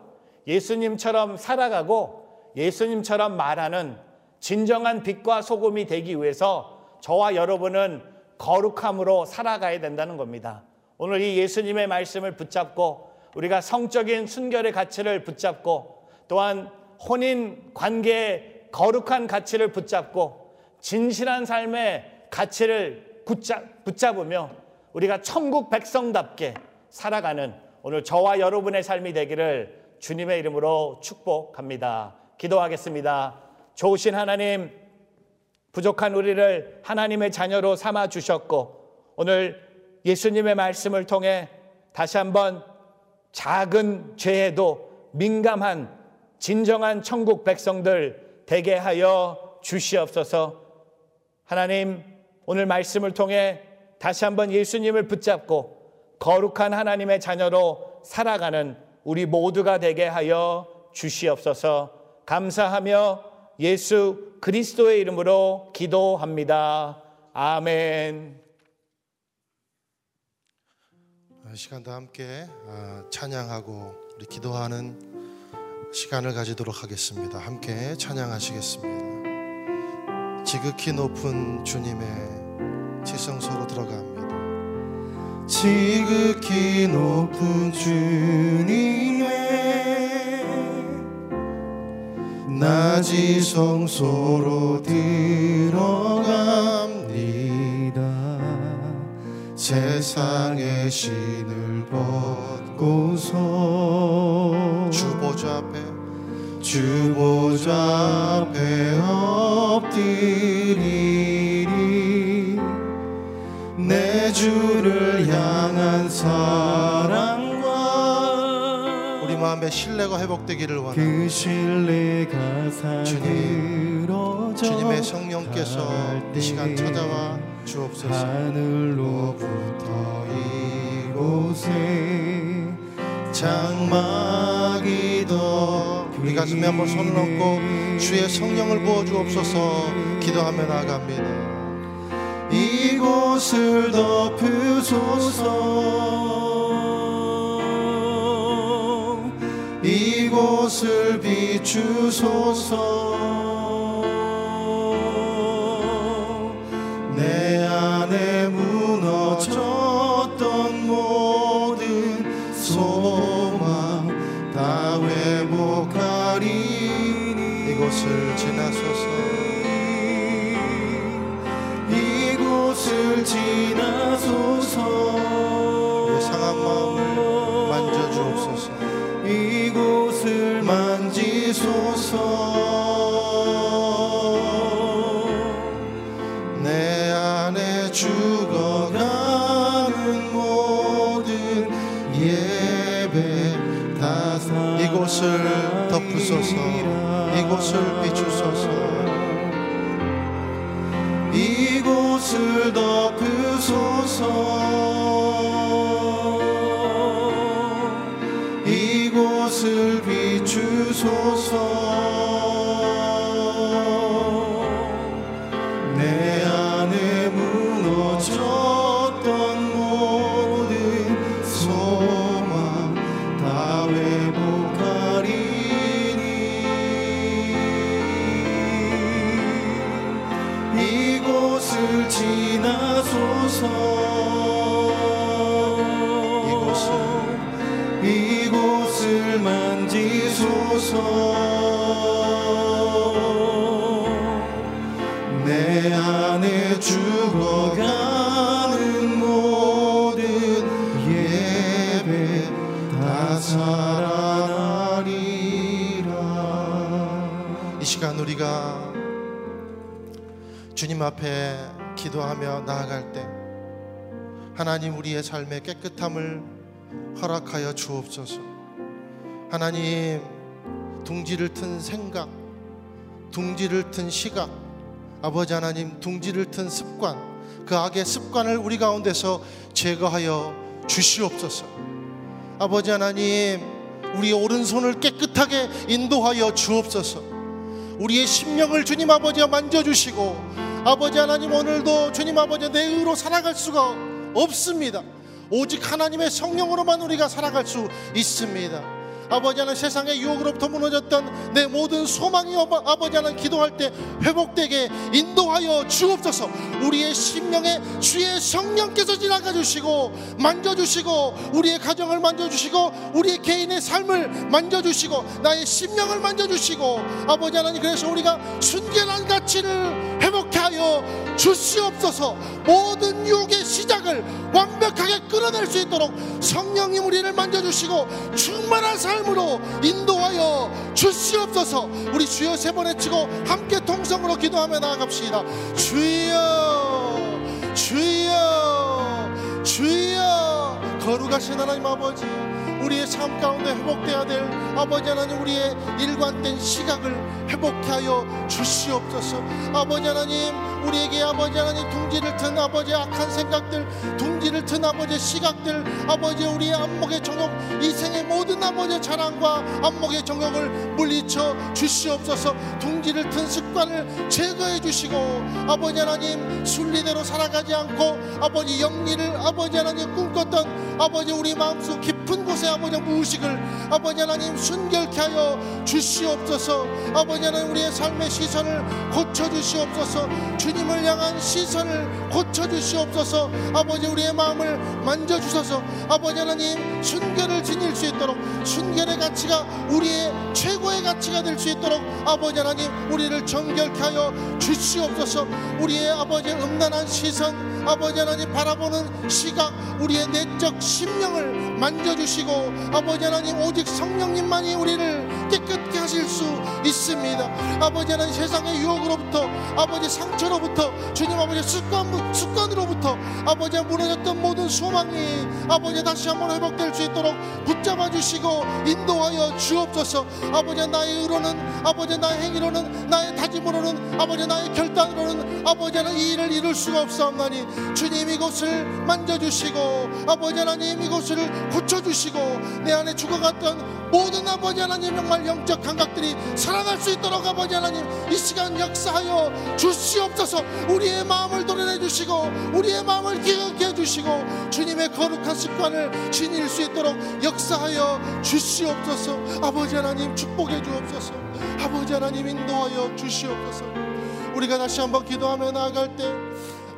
C: 예수님처럼 살아가고 예수님처럼 말하는 진정한 빛과 소금이 되기 위해서 저와 여러분은 거룩함으로 살아가야 된다는 겁니다. 오늘 이 예수님의 말씀을 붙잡고 우리가 성적인 순결의 가치를 붙잡고 또한 혼인 관계의 거룩한 가치를 붙잡고 진실한 삶의 가치를 붙잡으며 우리가 천국 백성답게 살아가는 오늘 저와 여러분의 삶이 되기를 주님의 이름으로 축복합니다. 기도하겠습니다. 좋으신 하나님, 부족한 우리를 하나님의 자녀로 삼아 주셨고 오늘 예수님의 말씀을 통해 다시 한번 작은 죄에도 민감한 진정한 천국 백성들 되게 하여 주시옵소서. 하나님, 오늘 말씀을 통해 다시 한번 예수님을 붙잡고 거룩한 하나님의 자녀로 살아가는 우리 모두가 되게 하여 주시옵소서. 감사하며 예수 그리스도의 이름으로 기도합니다. 아멘.
D: 시간도 함께 아, 찬양하고 우리 기도하는 시간을 가지도록 하겠습니다. 함께 찬양하시겠습니다. 지극히 높은 주님의 지성소로 들어갑니다.
A: 지극히 높은 주님의 나지성소로 들어갑니다. 세상의 신을 벗고서
D: 주보좌 앞에
A: 주보좌 앞에 엎드리리 내 주를 향한 사랑과
D: 우리 마음의 신뢰가 회복되기를 원합니다.
A: 그 신뢰가
D: 주님,
A: 사그러져
D: 주님의 성령께서 이 시간 찾아와 주옵소서.
A: 하늘로부터 이곳에 장막이도
D: 우리 가슴에 한번 손을 얹고 주의 성령을 부어 주옵소서 기도하며 나아갑니다.
A: 이곳을 덮으소서 이곳을 비추소서
D: 이곳을 덮으소서. 이곳을 비추소서.
A: 이곳을 덮으소서 비추소서
D: 주님 앞에 기도하며 나아갈 때 하나님 우리의 삶의 깨끗함을 허락하여 주옵소서. 하나님 둥지를 튼 생각, 둥지를 튼 시각, 아버지 하나님 둥지를 튼 습관, 그 악의 습관을 우리 가운데서 제거하여 주시옵소서. 아버지 하나님 우리의 오른손을 깨끗하게 인도하여 주옵소서. 우리의 심령을 주님 아버지와 만져주시고 아버지 하나님 오늘도 주님 아버지 내 의로 살아갈 수가 없습니다. 오직 하나님의 성령으로만 우리가 살아갈 수 있습니다. 아버지 하나님 세상의 유혹으로부터 무너졌던 내 모든 소망이 아버- 아버지 하나님 기도할 때 회복되게 인도하여 주옵소서 우리의 심령에 주의 성령께서 지나가 주시고 만져주시고 우리의 가정을 만져주시고 우리의 개인의 삶을 만져주시고 나의 심령을 만져주시고 아버지 하나님 그래서 우리가 순결한 가치를 하여 주시옵소서 모든 유혹의 시작을 완벽하게 끊어낼 수 있도록 성령님 우리를 만져주시고 충만한 삶으로 인도하여 주시옵소서 우리 주여 세 번 외치고 함께 통성으로 기도하며 나아갑시다. 주여 주여 주여. 거룩하신 하나님 아버지 우리의 삶 가운데 회복되어야 될 아버지 하나님 우리의 일관된 시각을 회복케 하여 주시옵소서. 아버지 하나님 우리에게 아버지 하나님 둥지를 튼 아버지 악한 생각들 둥지를 튼 아버지 시각들 아버지 우리의 안목의 정욕 이생의 모든 아버지 자랑과 안목의 정욕을 물리쳐 주시옵소서. 둥지를 튼 습관을 제거해 주시고 아버지 하나님 순리대로 살아가지 않고 아버지 영리를 아버지 하나님 꿈꿨던 아버지 우리 마음속 깊은 곳에 아버지 무의식을 아버지 하나님 순결케 하여 주시옵소서. 아버지 하나님 우리의 삶의 시선을 고쳐 주시옵소서. 주님을 향한 시선을 고쳐 주시옵소서. 아버지 우리의 마음을 만져 주셔서. 아버지 하나님 순결을 지닐 수 있도록 순결의 가치가 우리의 최고의 가치가 될 수 있도록 아버지 하나님 우리를 정결케 하여 주시옵소서. 우리의 아버지 음란한 시선 아버지 하나님 바라보는 시각 우리의 내적 심령을 만져주시고 아버지 하나님 오직 성령님만이 우리를 깨끗게 하실 수 있습니다. 아버지 하나님 세상의 유혹으로부터 아버지 상처로부터 주님 아버지 습관, 습관으로부터 아버지 무너졌던 모든 소망이 아버지 다시 한번 회복될 수 있도록 붙잡아 주시고 인도하여 주옵소서. 아버지 나의 의로는 아버지 나의 행위로는 나의 다짐으로는 아버지 나의 결단으로는 아버지 하나님 이 일을 이룰 수가 없사옵나니 주님 이곳을 만져주시고 아버지 하나님 이곳을 고쳐주시고 내 안에 죽어갔던 모든 아버지 하나님 정말 영적 감각들이 살아날 수 있도록 아버지 하나님 이 시간 역사하여 주시옵소서. 우리의 마음을 도려내 주시고 우리의 마음을 기억해 주시고 주님의 거룩한 습관을 지닐 수 있도록 역사하여 주시옵소서. 아버지 하나님 축복해 주옵소서. 아버지 하나님 인도하여 주시옵소서. 우리가 다시 한번 기도하며 나아갈 때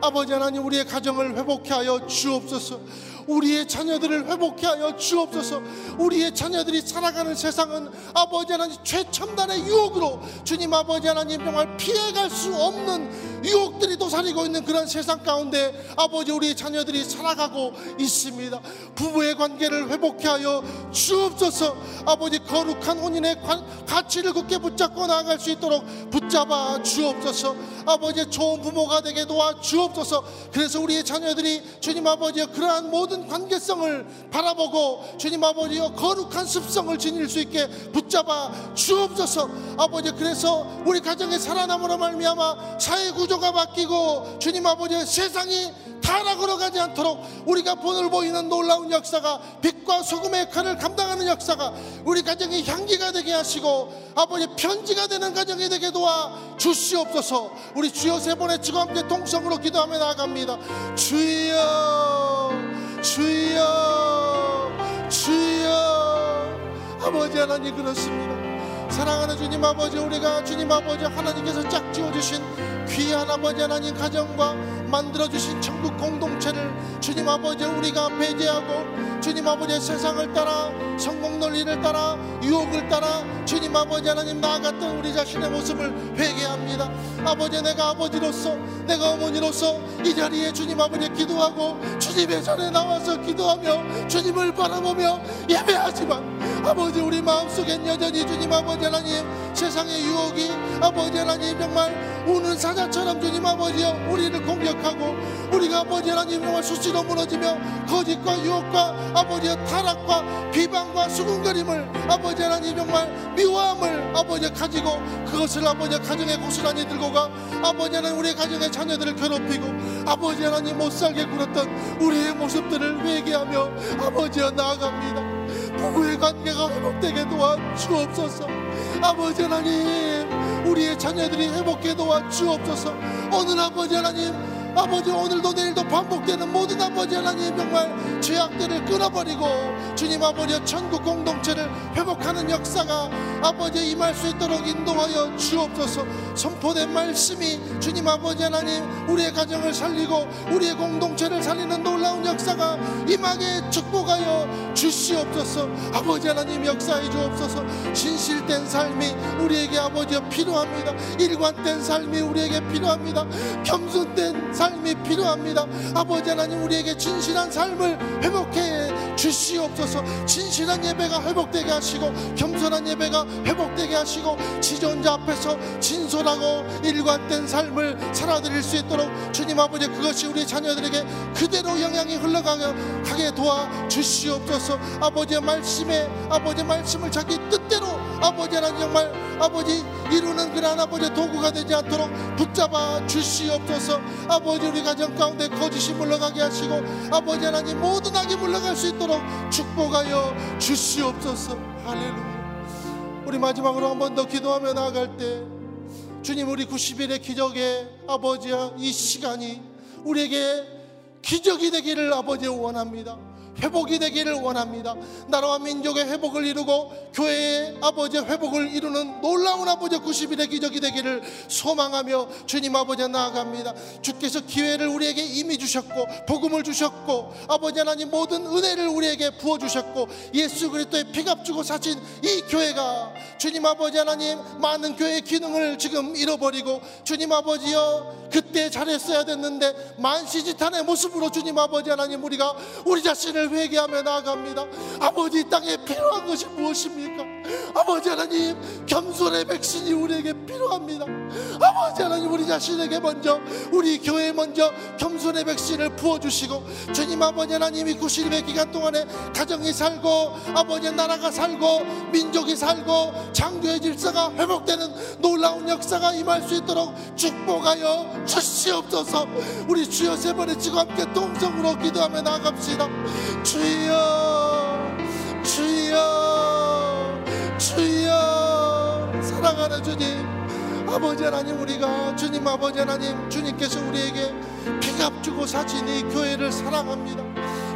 D: 아버지 하나님 우리의 가정을 회복해 하여 주옵소서 우리의 자녀들을 회복해 하여 주옵소서. 우리의 자녀들이 살아가는 세상은 아버지 하나님 최첨단의 유혹으로 주님 아버지 하나님 정말 피해갈 수 없는 유혹들이 도사리고 있는 그런 세상 가운데 아버지 우리의 자녀들이 살아가고 있습니다. 부부의 관계를 회복해 하여 주옵소서. 아버지 거룩한 혼인의 관, 가치를 굳게 붙잡고 나아갈 수 있도록 붙잡아 주옵소서. 아버지 좋은 부모가 되게 도와 주옵소서. 그래서 우리의 자녀들이 주님 아버지 그러한 모든 관계성을 바라보고 주님 아버지여 거룩한 습성을 지닐 수 있게 붙잡아 주옵소서. 아버지 그래서 우리 가정의 살아남으로 말미암아 사회 구조가 바뀌고 주님 아버지 세상이 타락으로 가지 않도록 우리가 본을 보이는 놀라운 역사가 빛과 소금의 역할을 감당하는 역사가 우리 가정의 향기가 되게 하시고 아버지 편지가 되는 가정이 되게 도와 주시옵소서. 우리 주여 세 번의 지고 함께 동성으로 기도하며 나아갑니다. 주여 주여 주여. 아버지 하나님 그렇습니다 사랑하는 주님 아버지 우리가 주님 아버지 하나님께서 짝지어 주신 귀한 아버지 하나님 가정과 만들어 주신 천국 공동체를 주님 아버지 우리가 배제하고 주님 아버지 세상을 따라 성공 논리를 따라 유혹을 따라 주님 아버지 하나님 나아갔던 우리 자신의 모습을 회개합니다. 아버지 내가 아버지로서 내가 어머니로서 이 자리에 주님 아버지 기도하고 주님의 전에 나와서 기도하며 주님을 바라보며 예배하지만 아버지 우리 마음속엔 여전히 주님 아버지 하나님 세상의 유혹이 아버지 하나님 정말 우는 사자처럼 주님 아버지여 우리를 공격하고 우리가 아버지 하나님 정말 수시로 무너지며 거짓과 유혹과 아버지의 타락과 비방과 수군거림을 아버지 하나님 정말 미워함을 아버지 가지고 그것을 아버지 가정에 고스란히 들고 가 아버지 하나님 우리 가정의 자녀들을 괴롭히고 아버지 하나님 못살게 굴었던 우리의 모습들을 회개하며 아버지여 나아갑니다 부부의 관계가 회복되게 도와 주옵소서. 아버지 하나님 우리의 자녀들이 회복해 도와 주옵소서. 오늘 아버지 하나님 아버지 오늘도 내일도 반복되는 모든 아버지 하나님 정말 죄악들을 끊어버리고 주님 아버지 천국 공동체를 회복하는 역사가 아버지 임할 수 있도록 인도하여 주옵소서. 선포된 말씀이 주님 아버지 하나님 우리의 가정을 살리고 우리의 공동체를 살리는 놀라운 역사가 임하게 축복하여 주시옵소서. 아버지 하나님 역사해 주옵소서. 진실된 삶이 우리에게 아버지 필요합니다. 일관된 삶이 우리에게 필요합니다. 겸손된 삶이 필요합니다. 아버지 하나님 우리에게 진실한 삶을 회복해 주시옵소서. 진실한 예배가 회복되게 하시고 겸손한 예배가 회복되게 하시고 지존자 앞에서 진솔하고 일관된 삶을 살아드릴 수 있도록 주님 아버지 그것이 우리 자녀들에게 그대로 영향이 흘러가게 도와 주시옵소서. 아버지의 말씀에 아버지 말씀을 자기 뜻 대로 아버지 하나님 정말 아버지 이루는 그런 아버지 도구가 되지 않도록 붙잡아 주시옵소서. 아버지 우리 가정 가운데 거짓이 물러가게 하시고 아버지 하나님 모든 악이 물러갈 수 있도록 축복하여 주시옵소서. 할렐루야. 우리 마지막으로 한 번 더 기도하며 나아갈 때 주님 우리 90일의 기적의 아버지야 이 시간이 우리에게 기적이 되기를 아버지 원합니다 회복이 되기를 원합니다. 나라와 민족의 회복을 이루고 교회의 아버지 회복을 이루는 놀라운 아버지 90일의 기적이 되기를 소망하며 주님 아버지 나아갑니다. 주께서 기회를 우리에게 이미 주셨고 복음을 주셨고 아버지 하나님 모든 은혜를 우리에게 부어 주셨고 예수 그리스도의 피값 주고 사신 이 교회가 주님 아버지 하나님 많은 교회의 기능을 지금 잃어버리고 주님 아버지여 그때 잘했어야 됐는데 만시지탄의 모습으로 주님 아버지 하나님 우리가 우리 자신을 회개하며 나아갑니다. 아버지 이 땅에 필요한 것이 무엇입니까? 아버지 하나님 겸손의 백신이 우리에게 필요합니다. 아버지 하나님 우리 자신에게 먼저 우리 교회에 먼저 겸손의 백신을 부어주시고 주님 아버지 하나님이 90일의 기간 동안에 가정이 살고 아버지 나라가 살고 민족이 살고 창조의 질서가 회복되는 놀라운 역사가 임할 수 있도록 축복하여 주시옵소서 우리 주여 세 번에 지고 함께 동성으로 기도하며 나아갑시다 주여 주여 주여. 사랑하는 주님 아버지 하나님 우리가 주님 아버지 하나님 주님께서 우리에게 피값 주고 사신 이 교회를 사랑합니다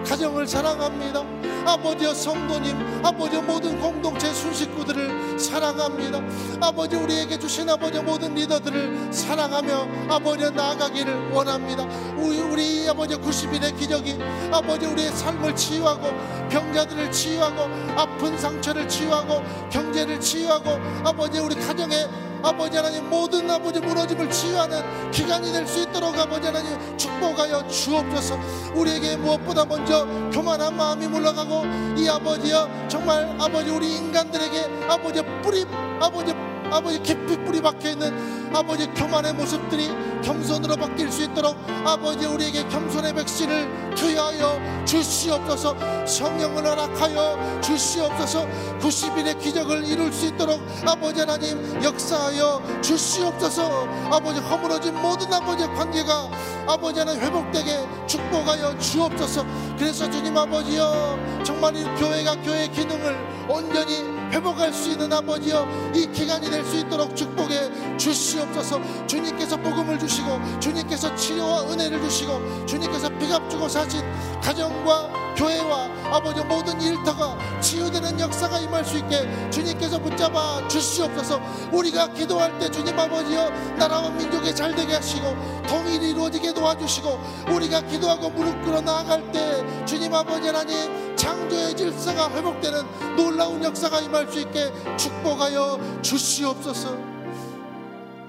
D: 가정을 사랑합니다. 아버지여 성도님 아버지 모든 공동체 순식구들을 사랑합니다. 아버지 우리에게 주신 아버지 모든 리더들을 사랑하며 아버지 나아가기를 원합니다. 우리, 우리 아버지 90일의 기적이 아버지 우리의 삶을 치유하고 병자들을 치유하고 아픈 상처를 치유하고 경제를 치유하고 아버지 우리 가정에 아버지 하나님 모든 아버지 무너짐을 치유하는 기간이 될 수 있도록 아버지 하나님 축복하여 주옵소서. 우리에게 무엇보다 먼저 교만한 마음이 물러가고 이 아버지여 정말 아버지 우리 인간들에게 아버지 뿌리 아버지 아버지 깊이 뿌리 박혀 있는 아버지 교만의 모습들이 겸손으로 바뀔 수 있도록 아버지 우리에게 겸손의 백신을 투여하여 주시옵소서. 성령을 허락하여 주시옵소서. 90일의 기적을 이룰 수 있도록 아버지 하나님 역사하여 주시옵소서. 아버지 허물어진 모든 아버지의 관계가 아버지 하나님 회복되게 축복하여 주옵소서. 그래서 주님 아버지여 정말 이 교회가 교회의 기능을 온전히 회복할 수 있는 아버지여 이 기간이 될 수 있도록 축복해 주시옵소서. 주님께서 복음을 주시고 주님께서 치료와 은혜를 주시고 주님께서 피값 주고 사신 가정과 교회와 아버지 모든 일터가 치유되는 역사가 임할 수 있게 주님께서 붙잡아 주시옵소서. 우리가 기도할 때 주님 아버지여 나라와 민족에 잘 되게 하시고 통일이 이루어지게 도와주시고 우리가 기도하고 무릎 꿇어 나아갈 때 주님 아버지 하나님 창조의 질서가 회복되는 놀라운 역사가 임할 수 있게 축복하여 주시옵소서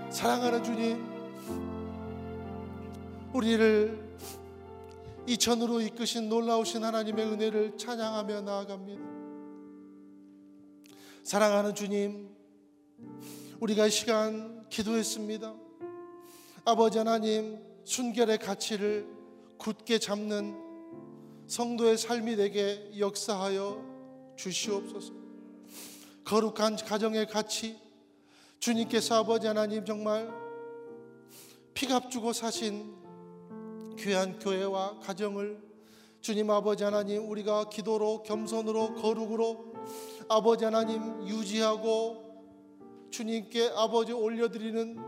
D: 사랑하는 주님 우리를 이천으로 이끄신 놀라우신 하나님의 은혜를 찬양하며 나아갑니다. 사랑하는 주님, 우리가 이 시간 기도했습니다. 아버지 하나님, 순결의 가치를 굳게 잡는 성도의 삶이 되게 역사하여 주시옵소서. 거룩한 가정의 가치, 주님께서 아버지 하나님 정말 피값 주고 사신 귀한 교회와 가정을 주님 아버지 하나님 우리가 기도로 겸손으로 거룩으로 아버지 하나님 유지하고 주님께 아버지 올려드리는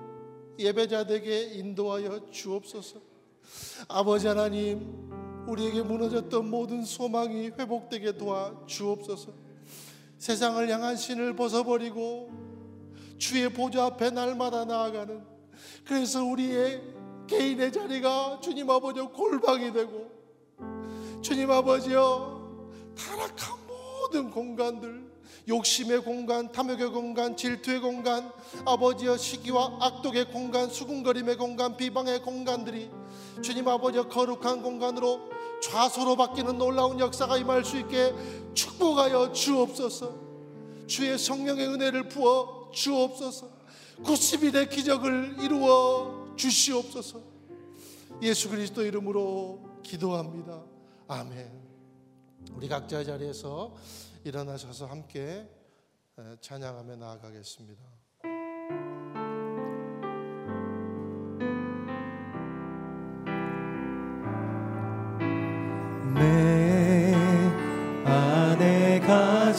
D: 예배자되게 인도하여 주옵소서. 아버지 하나님 우리에게 무너졌던 모든 소망이 회복되게 도와 주옵소서. 세상을 향한 신을 벗어버리고 주의 보좌 앞에 날마다 나아가는 그래서 우리의 개인의 자리가 주님 아버지 골방이 되고 주님 아버지여 타락한 모든 공간들 욕심의 공간, 탐욕의 공간, 질투의 공간, 아버지여 시기와 악독의 공간, 수군거림의 공간, 비방의 공간들이 주님 아버지여 거룩한 공간으로 좌소로 바뀌는 놀라운 역사가 임할 수 있게 축복하여 주옵소서. 주의 성령의 은혜를 부어 주옵소서. 90일의 기적을 이루어 주시옵소서. 예수 그리스도 이름으로 기도합니다. 아멘. 우리 각자 자리에서 일어나셔서 함께 찬양하며 나아가겠습니다.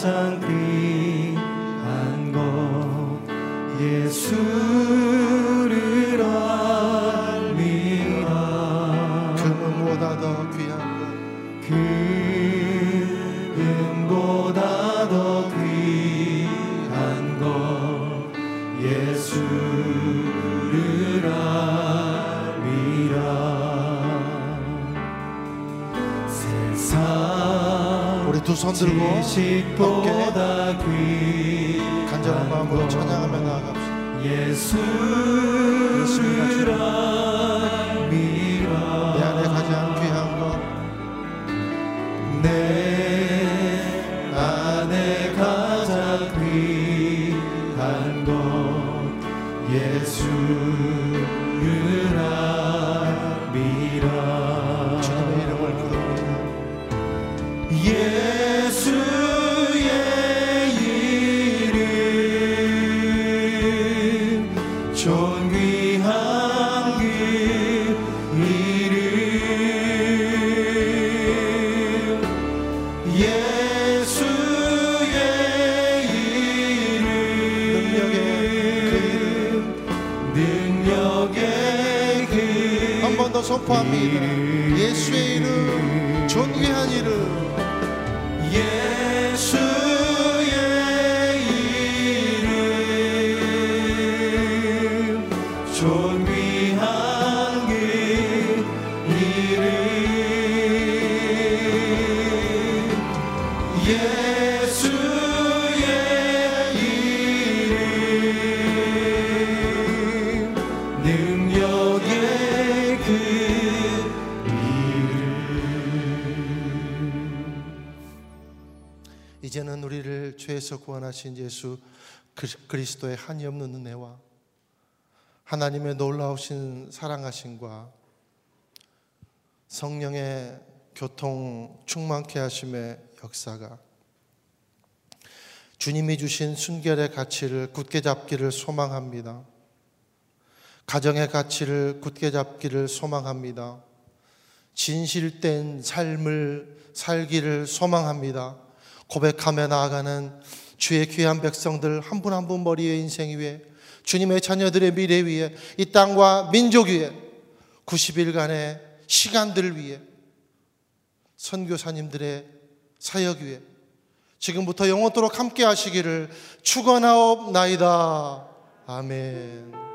A: 가장 귀한 것 예수를 알리라.
D: 은 보다 더 귀한 것.
A: 예수를 알리라. 세상
D: 지식보다 귀한
A: 간절한 마음으로 찬양하며 나아갑시다. 내안 번더선 죄에서 구원하신 예수 그- 그리스도의 한이 없는 은혜와 하나님의 놀라우신 사랑하심과 성령의 교통 충만케 하심의 역사가 주님이 주신 순결의 가치를 굳게 잡기를 소망합니다. 가정의 가치를 굳게 잡기를 소망합니다. 진실된 삶을 살기를 소망합니다. 고백하며 나아가는 주의 귀한 백성들 한 분 한 분 머리의 인생 위에 주님의 자녀들의 미래 위에 이 땅과 민족 위에 90일간의 시간들 위에 선교사님들의 사역 위에 지금부터 영원토록 함께 하시기를 축원하옵나이다. 아멘.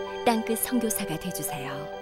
E: 땅끝 선교사가 되주세요.